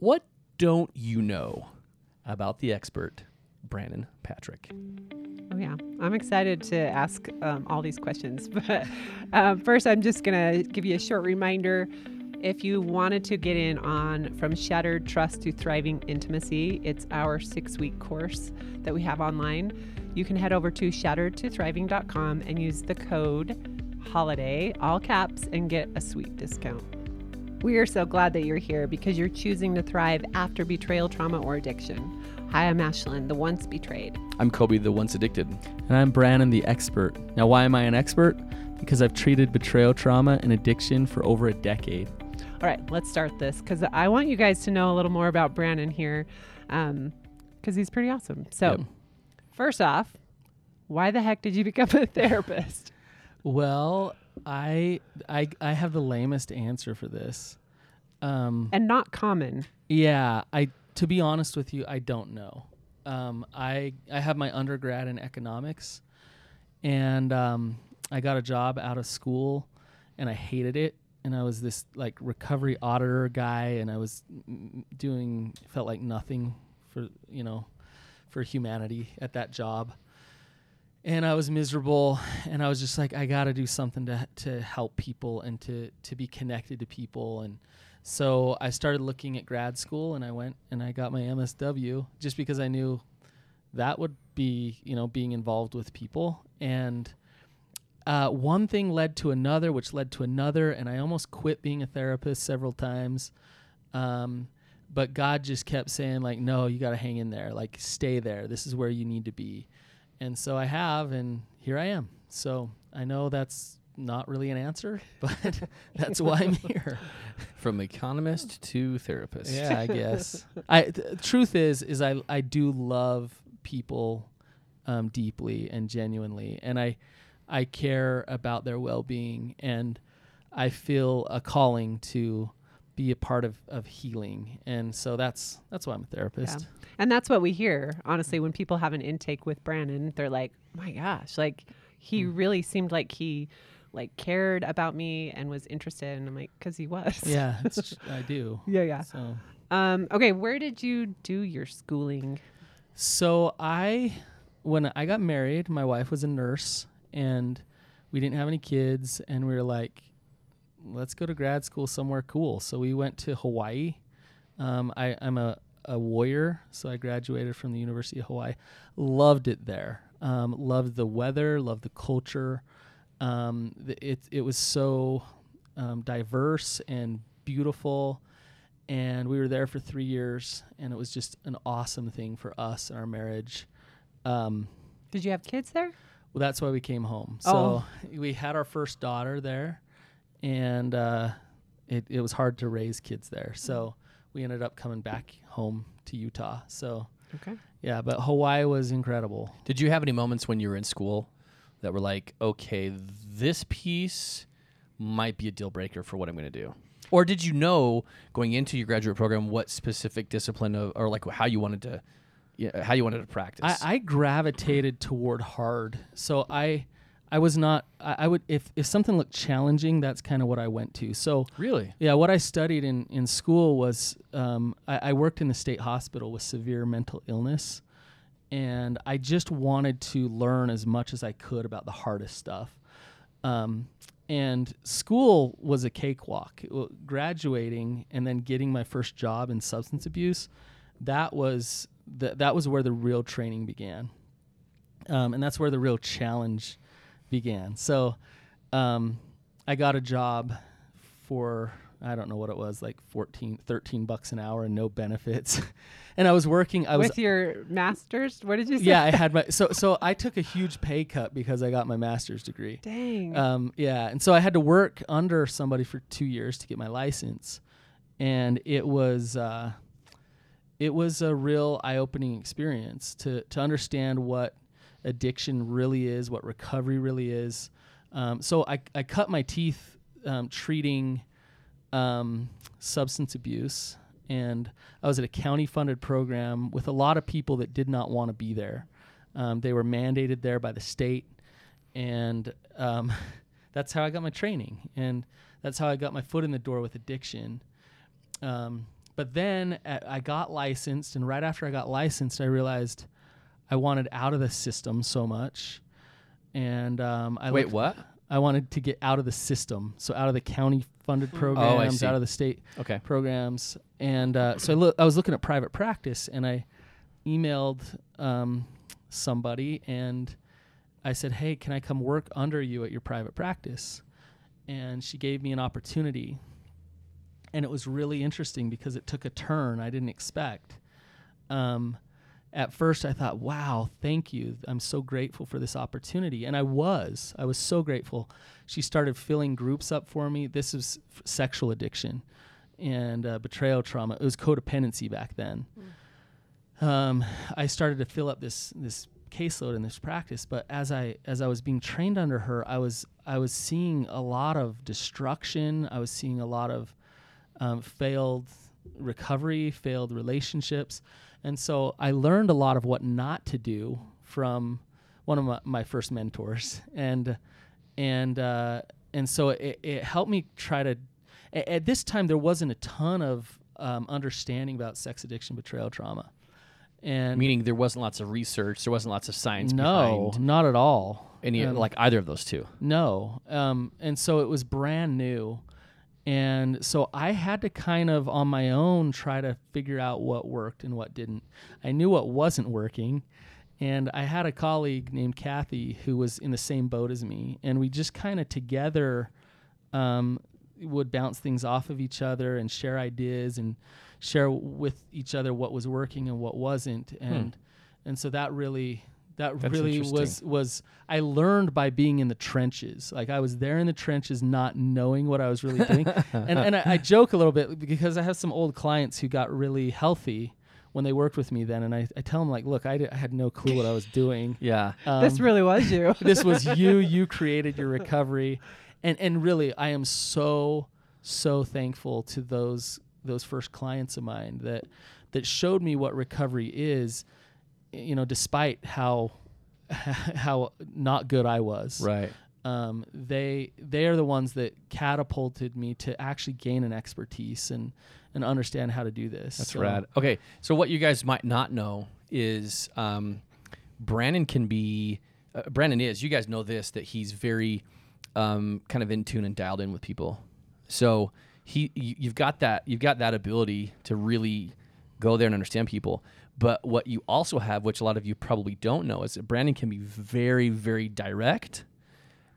What don't you know about the expert, Brannon Patrick? Oh, yeah. I'm excited to ask um, all these questions. But um, first, I'm just going to give you a short reminder. If you wanted to get in on From Shattered Trust to Thriving Intimacy, it's our six week course that we have online. You can head over to shatteredtothriving.com and use the code HOLIDAY, all caps, and get a sweet discount. We are so glad that you're here because you're choosing to thrive after betrayal, trauma, or addiction. Hi, I'm Ashlynn, the once betrayed. I'm Coby, the once addicted. And I'm Brannon, the expert. Now, why am I an expert? Because I've treated betrayal trauma and addiction for over a decade. All right, let's start this because I want you guys to know a little more about Brannon here because um, he's pretty awesome. So, yep. first off, why the heck did you become a therapist? Well, I I I have the lamest answer for this. Um, and not common. Yeah, I to be honest with you, I don't know. Um, I I have my undergrad in economics, and um, I got a job out of school, and I hated it. And I was this like recovery auditor guy, and I was doing felt like nothing for you know for humanity at that job and I was miserable and I was just like I got to do something to to help people and to to be connected to people and so I started looking at grad school and I went and I got my MSW just because I knew that would be, you know, being involved with people and uh, one thing led to another, which led to another, and I almost quit being a therapist several times. Um, but God just kept saying, like, no, you got to hang in there, like, stay there. This is where you need to be. And so I have, and here I am. So I know that's not really an answer, but that's why I'm here. From economist to therapist. Yeah, I guess. I th- truth is, is I I do love people um, deeply and genuinely, and I I care about their well being, and I feel a calling to be a part of, of healing. And so that's that's why i'm a therapist. Yeah. and that's what we hear honestly when people have an intake with brannon they're like my gosh like he mm. really seemed like he like cared about me and was interested. And i'm like because he was. Yeah i do. Yeah yeah. So um okay where did you do your schooling? So i when i got married my wife was a nurse and we didn't have any kids and we were like let's go to grad school somewhere cool. So we went to Hawaii. Um, I, I'm a, a warrior, so I graduated from the University of Hawaii. Loved it there. Um, loved the weather, loved the culture. Um, it, it was so um, diverse and beautiful. And we were there for three years, and it was just an awesome thing for us and our marriage. Um, Did you have kids there? Well, that's why we came home. So oh. we had our first daughter there and uh, it, it was hard to raise kids there. So we ended up coming back home to Utah. So okay, yeah, but Hawaii was incredible. Did you have any moments when you were in school that were like, okay, this piece might be a deal breaker for what I'm going to do? Or did you know going into your graduate program what specific discipline of, or like how you wanted to, yeah, how you wanted to practice? I, I gravitated toward hard. So I I was not. I, I, would if if something looked challenging, that's kind of what I went to. So really, yeah, what I studied in in school was um, I, I worked in the state hospital with severe mental illness, and I just wanted to learn as much as I could about the hardest stuff. Um, and school was a cakewalk. graduating and then getting my first job in substance abuse, that was the, that was where the real training began, um, and that's where the real challenge began. So um, I got a job for I don't know what it was, like 14, 13 bucks an hour and no benefits. and I was working I was With your masters? What did you say? Yeah, I had my so so I took a huge pay cut because I got my master's degree. Dang. Um yeah, and so I had to work under somebody for 2 years to get my license. And it was uh it was a real eye-opening experience to to understand what addiction really is, what recovery really is. Um, so I, I cut my teeth um, treating um, substance abuse, and I was at a county funded program with a lot of people that did not want to be there. Um, they were mandated there by the state, and um, that's how I got my training, and that's how I got my foot in the door with addiction. Um, But then at, I got licensed, and right after I got licensed, I realized I wanted out of the system so much. And um, I Wait, looked- what? I wanted to get out of the system, so out of the county funded programs, Oh, out of the state Okay. programs, and uh, so I, loo- I was looking at private practice, and I emailed um, somebody, and I said, "Hey, can I come work under you at your private practice?" And she gave me an opportunity, and it was really interesting because it took a turn I didn't expect. Um, at first, I thought, "Wow, thank you! I'm so grateful for this opportunity," and I was. I was so grateful. She started filling groups up for me. This is f- sexual addiction and uh, betrayal trauma. It was codependency back then. Um, I started to fill up this this caseload in this practice, but as I as I was being trained under her, I was I was seeing a lot of destruction. I was seeing a lot of um, failed recovery, failed relationships, and so I learned a lot of what not to do from one of my, my first mentors, and and uh, and so it, it helped me try to. a- At this time, there wasn't a ton of um, understanding about sex addiction, betrayal trauma, and Meaning there wasn't lots of research, there wasn't lots of science no, behind not at all. any Um, like either of those two. No. Um, and so it was brand new. And so I had to kind of on my own try to figure out what worked and what didn't. I knew what wasn't working. And I had a colleague named Kathy who was in the same boat as me. And we just kind of together um, would bounce things off of each other and share ideas and share with each other what was working and what wasn't. And and so that really that. That's really was was I learned by being in the trenches. Like I was there in the trenches, not knowing what I was really doing. and and I, I joke a little bit because I have some old clients who got really healthy when they worked with me then, and I, I tell them like, look, I, di- I had no clue what I was doing. Yeah. this Um, really was you. this was you. You created your recovery, and and really, I am so so thankful to those those first clients of mine that that showed me what recovery is. You know, despite how how not good I was, Right. um, they they are the ones that catapulted me to actually gain an expertise and and understand how to do this. That's So- rad. Okay, so what you guys might not know is um, Brannon can be. Uh, Brannon is. You guys know this that he's very um, kind of in tune and dialed in with people. So he, you, you've got that. You've got that ability to really go there and understand people. But what you also have, which a lot of you probably don't know, is that Brannon can be very, very direct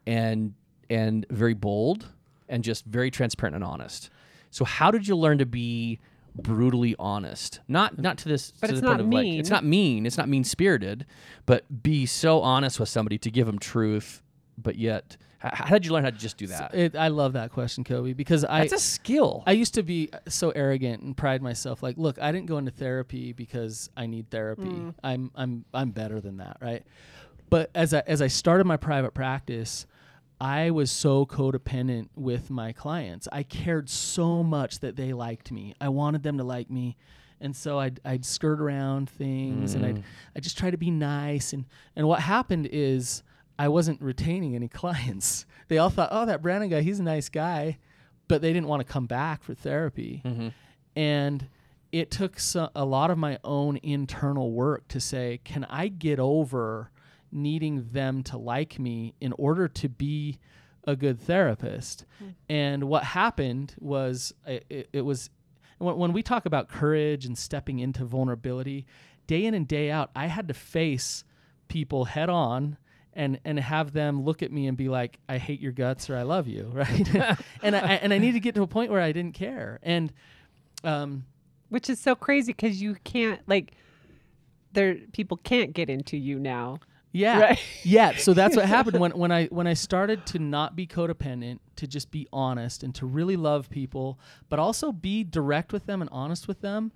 and and very bold and just very transparent and honest. So how did you learn to be brutally honest? Not not to this But to it's the point not of like it's not mean, it's not mean spirited, but be so honest with somebody to give them truth, but yet how did you learn how to just do that? It, I love that question, Coby, because I That's a skill. I used to be so arrogant and pride myself. Like, look, I didn't go into therapy because I need therapy. Hmm. I'm I'm I'm better than that, right? But as I as I started my private practice, I was so codependent with my clients. I cared so much that they liked me. I wanted them to like me. And so I'd, I'd skirt around things and I'd, mm. I just try to be nice. And, and what happened is I wasn't retaining any clients. They all thought, oh, that Brannon guy, he's a nice guy. But they didn't want to come back for therapy. Mm-hmm. And it took so, a lot of my own internal work to say, can I get over needing them to like me in order to be a good therapist? Hmm. And what happened was it, it, it was when, when we talk about courage and stepping into vulnerability, day in and day out, I had to face people head on and and have them look at me and be like, "I hate your guts" or "I love you," right? and I and I need to get to a point where I didn't care. And um, Which is so crazy because you can't like there people can't get into you now. Yeah. Right. Yeah. So that's what happened when, when I when I started to not be codependent, to just be honest and to really love people, but also be direct with them and honest with them.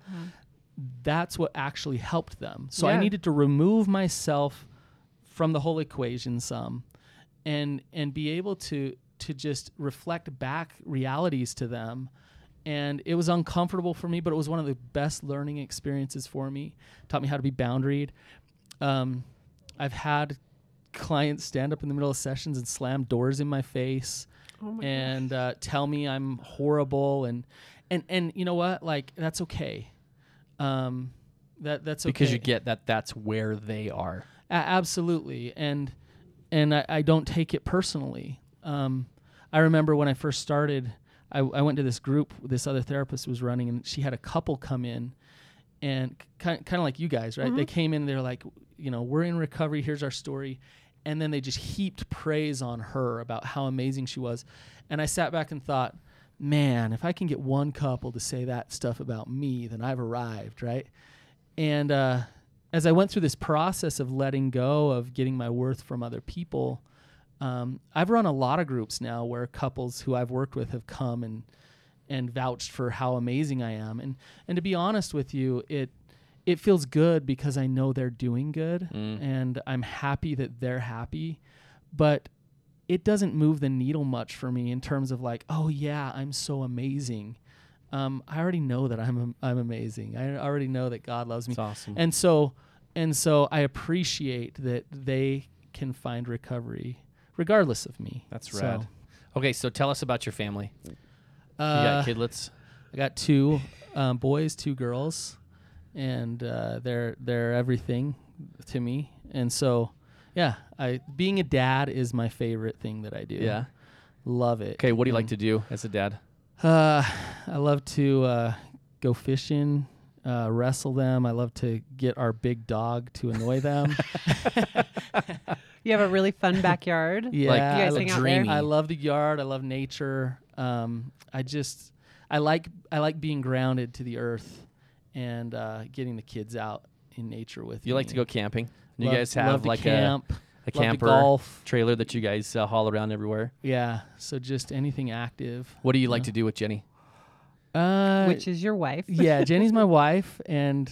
That's what actually helped them. So I needed to remove myself from the whole equation some and and be able to to just reflect back realities to them. And it was uncomfortable for me but it was one of the best learning experiences for me. Taught me how to be boundaried. Um, I've had clients stand up in the middle of sessions and slam doors in my face Oh my and uh, tell me I'm horrible and and and you know what? Like that's okay. Um that that's okay because you get that that's where they are. Absolutely. And and I, I don't take it personally. Um i remember when i first started I, I went to this group this other therapist was running and she had a couple come in and kind, kind of like you guys right? They came in they're like you know we're in recovery here's our story. And then they just heaped praise on her about how amazing she was. And i sat back and thought man if i can get one couple to say that stuff about me then i've arrived right? And uh, as I went through this process of letting go of getting my worth from other people, um, I've run a lot of groups now where couples who I've worked with have come and and vouched for how amazing I am. And and to be honest with you, it it feels good because I know they're doing good Mm. and I'm happy that they're happy. But it doesn't move the needle much for me in terms of like, oh yeah, I'm so amazing. Um, I already know that I'm I'm amazing. I already know that God loves me. It's awesome. And so and so I appreciate that they can find recovery regardless of me. That's So, rad. Okay, so tell us about your family. You Uh, got kidlets. I got two um, boys, two girls, and uh, they're they're everything to me. And so, yeah, I being a dad is my favorite thing that I do. Yeah. love it. Okay, what do you like to do as a dad? Uh, I love to uh, go fishing, uh, wrestle them. I love to get our big dog to annoy them. You have a really fun backyard. yeah, Like, You I guys lo- hang out dreamy. there? I love the yard. I love nature. Um, I just I like I like being grounded to the earth and uh, getting the kids out in nature with You like to go camping? You Love- guys have to like camp, a, a love camper golf. trailer that you guys uh, haul around everywhere. Yeah, so just anything active. What do you like Yeah. to do with Jenny? Uh, Which is your wife. yeah, Jenny's my wife, and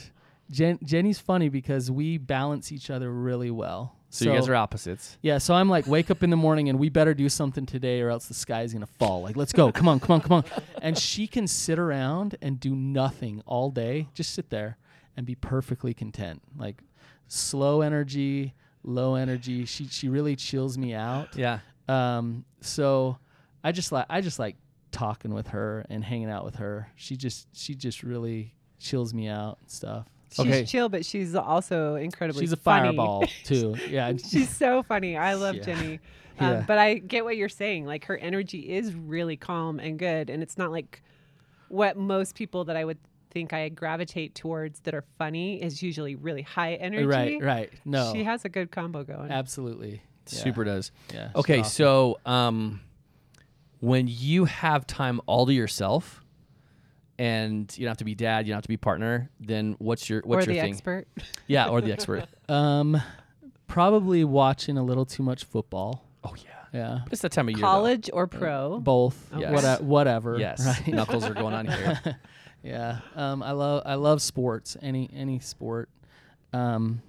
Jen- Jenny's funny because we balance each other really well. So, you guys are opposites. Yeah, so I'm like, wake up in the morning and we better do something today or else the sky's gonna fall. Like, let's go. Come on, come on, come on. And she can sit around and do nothing all day, just sit there and be perfectly content. Like slow energy, low energy. She she really chills me out. Yeah. Um, so I just like I just like talking with her and hanging out with her. She just she just really chills me out and stuff. She's Okay. chill, but she's also incredibly She's a funny. fireball too. Yeah. she's so funny. I love Yeah. Jenny. Um, Yeah. But I get what you're saying. Like her energy is really calm and good, and it's not like what most people that I would think I gravitate towards that are funny is usually really high energy. Right, right. No. She has a good combo going. Absolutely. Yeah. Super does. Yeah. Okay, awesome. so um, when you have time all to yourself, and you don't have to be dad, you don't have to be partner, then what's your what's or your the thing? expert. Yeah, or the expert. um, probably watching a little too much football. oh yeah, Yeah. it's that time of year. though. College or pro. Both. Okay. Whate- whatever. Yes, Right. knuckles are going on here. yeah. Um, I love I love sports. Any any sport. Um,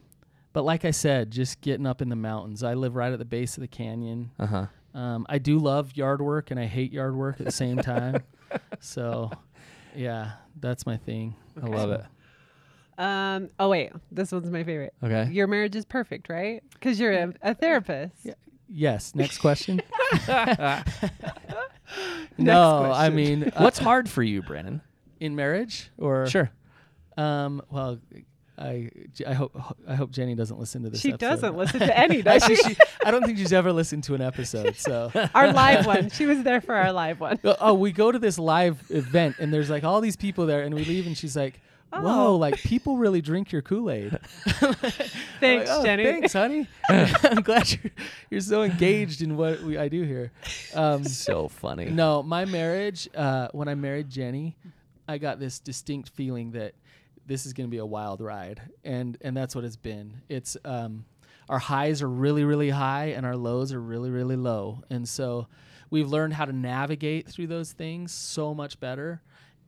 but like I said, just getting up in the mountains. I live right at the base of the canyon. Uh huh. Um, I do love yard work and I hate yard work at the same time. so, yeah, that's my thing. I love it. Um. Oh wait, this one's my favorite. Okay. Your marriage is perfect, right? Because you're a, a therapist. Yeah. Yes. Next question. no, I mean, uh, What's hard for you, Brannon? in marriage or Sure. Um, well, I, I hope I hope Jenny doesn't listen to this. She episode. doesn't listen to any, does Actually, she? she, I don't think she's ever listened to an episode. So, Our live one. She was there for our live one. oh, we go to this live event and there's like all these people there, and we leave, and she's like, "Whoa, Oh. like people really drink your Kool Aid." Thanks, oh, Jenny. Thanks, honey. I'm glad you're you're so engaged in what we, I do here. Um, So funny. no, my marriage, uh, when I married Jenny, I got this distinct feeling that this is going to be a wild ride, and and that's what it's been. It's um, our highs are really really high, and our lows are really really low, and so we've learned how to navigate through those things so much better.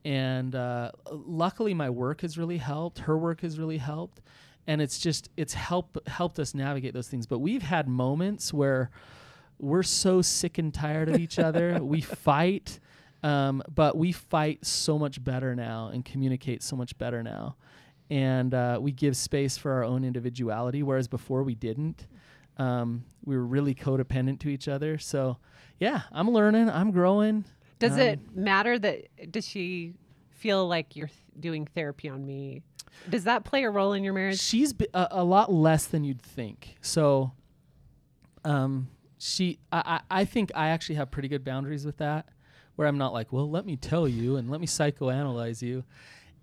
And uh, luckily, my work has really helped. Her work has really helped, and it's just it's helped helped us navigate those things. But we've had moments where we're so sick and tired of each other. we fight, um, but we fight so much better now and communicate so much better now. And uh, we give space for our own individuality, whereas before we didn't. Um, we were really codependent to each other. So, yeah, I'm learning, I'm growing. Does Um, it matter that does she feel like you're th- doing therapy on me. Does that play a role in your marriage? She's b- a, a lot less than you'd think. So, um, she, I, I I think I actually have pretty good boundaries with that, where I'm not like, well, let me tell you and let me psychoanalyze you,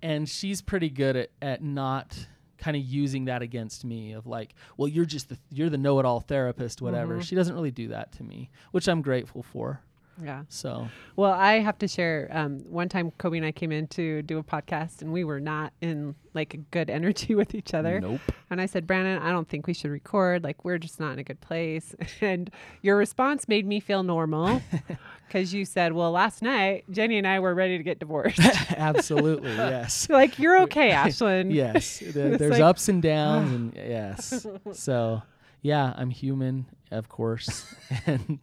and she's pretty good at at not kind of using that against me of like, well, you're just the you're the know-it-all therapist, whatever. Mhm. She doesn't really do that to me, which I'm grateful for. Yeah. So, Well, I have to share. Um, one time, Coby and I came in to do a podcast, and we were not in like a good energy with each other. Nope. And I said, Brannon, I don't think we should record. Like, we're just not in a good place. And your response made me feel normal because you said, Well, last night, Jenny and I were ready to get divorced. absolutely, yes. like, you're okay, Ashlynn. yes there- there's like- ups and downs and yes so yeah i'm human of course and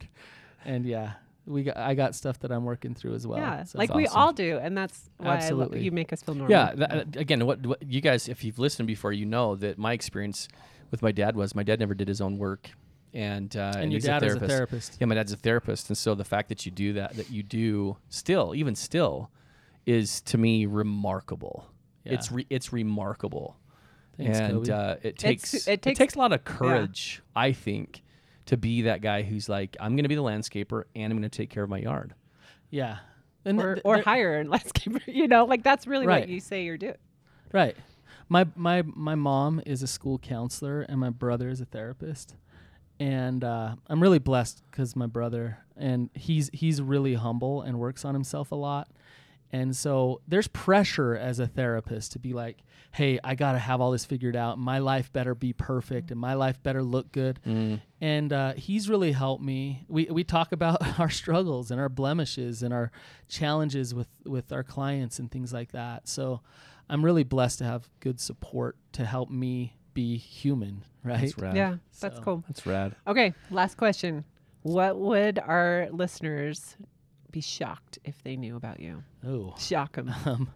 and yeah we got i got stuff that i'm working through as well Yeah, so. like we all do, and that's why I love, Absolutely. you make us feel normal. Yeah. That, again, what, what you guys, if you've listened before, you know that my experience with my dad was my dad never did his own work, and uh, and your he's dad a is a therapist. therapist Yeah, my dad's a therapist, and so the fact that you do that, that you do still, even still, is to me remarkable. It's Yeah. re- it's remarkable, Thanks, and Coby. uh, it takes it it takes- takes, a lot of courage, I think, to be that guy who's like, I'm going to be the landscaper and I'm going to take care of my yard. yeah and or, th- or there- hire a landscaper. You know, like that's really Right. what you say you're doing. right my my my mom is a school counselor and my brother is a therapist and uh, I'm really blessed because my brother and he's he's really humble and works on himself a lot, and so there's pressure as a therapist to be like, hey, I gotta have all this figured out. My life better be perfect, and my life better look good. And uh, he's really helped me. We we talk about our struggles and our blemishes and our challenges with with our clients and things like that. So I'm really blessed to have good support to help me be human. Right. That's rad. Yeah, that's cool. That's rad. Okay, last question. What would our listeners be shocked if they knew about you? Oh. Shock them. Um,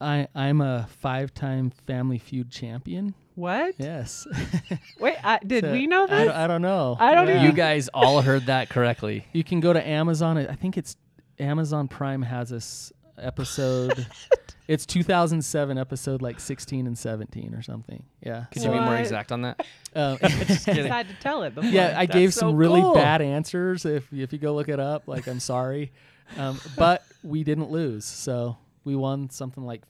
I I'm a five-time Family Feud champion. what? Yes. Wait, uh, did So, we know I, don't- I don't know. I don't Yeah. You guys all heard that correctly. You can go to Amazon. I think it's Amazon Prime has this episode. it's 2007 episode like 16 and 17 or something. Yeah. Could you be more exact on that? Um, decided to tell it before. yeah, I That's gave so some really cool. bad answers. If if you go look it up, like I'm sorry, um, but we didn't lose, so we won something like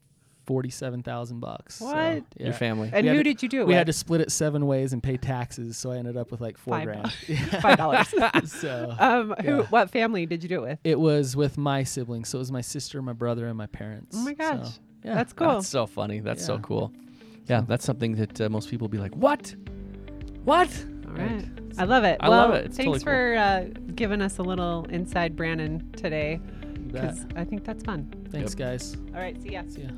forty-seven thousand bucks. so, What? yeah. Your family. and we who to- did you do it with? We with? had to split it seven ways and pay taxes, so I ended up with like four Five grand. Five dollars. so um, who? Yeah. What family did you do it with? it was with my siblings. So it was my sister, my brother, and my parents. Oh my gosh, So, yeah. that's cool. That's so funny. That's so cool. Yeah, that's something that uh, most people be like, "What? What?" All right. I love it. I well, love it. It's thanks totally for uh, giving us a little inside Brannon today because I think that's fun. Thanks, guys. All right. See ya. See ya.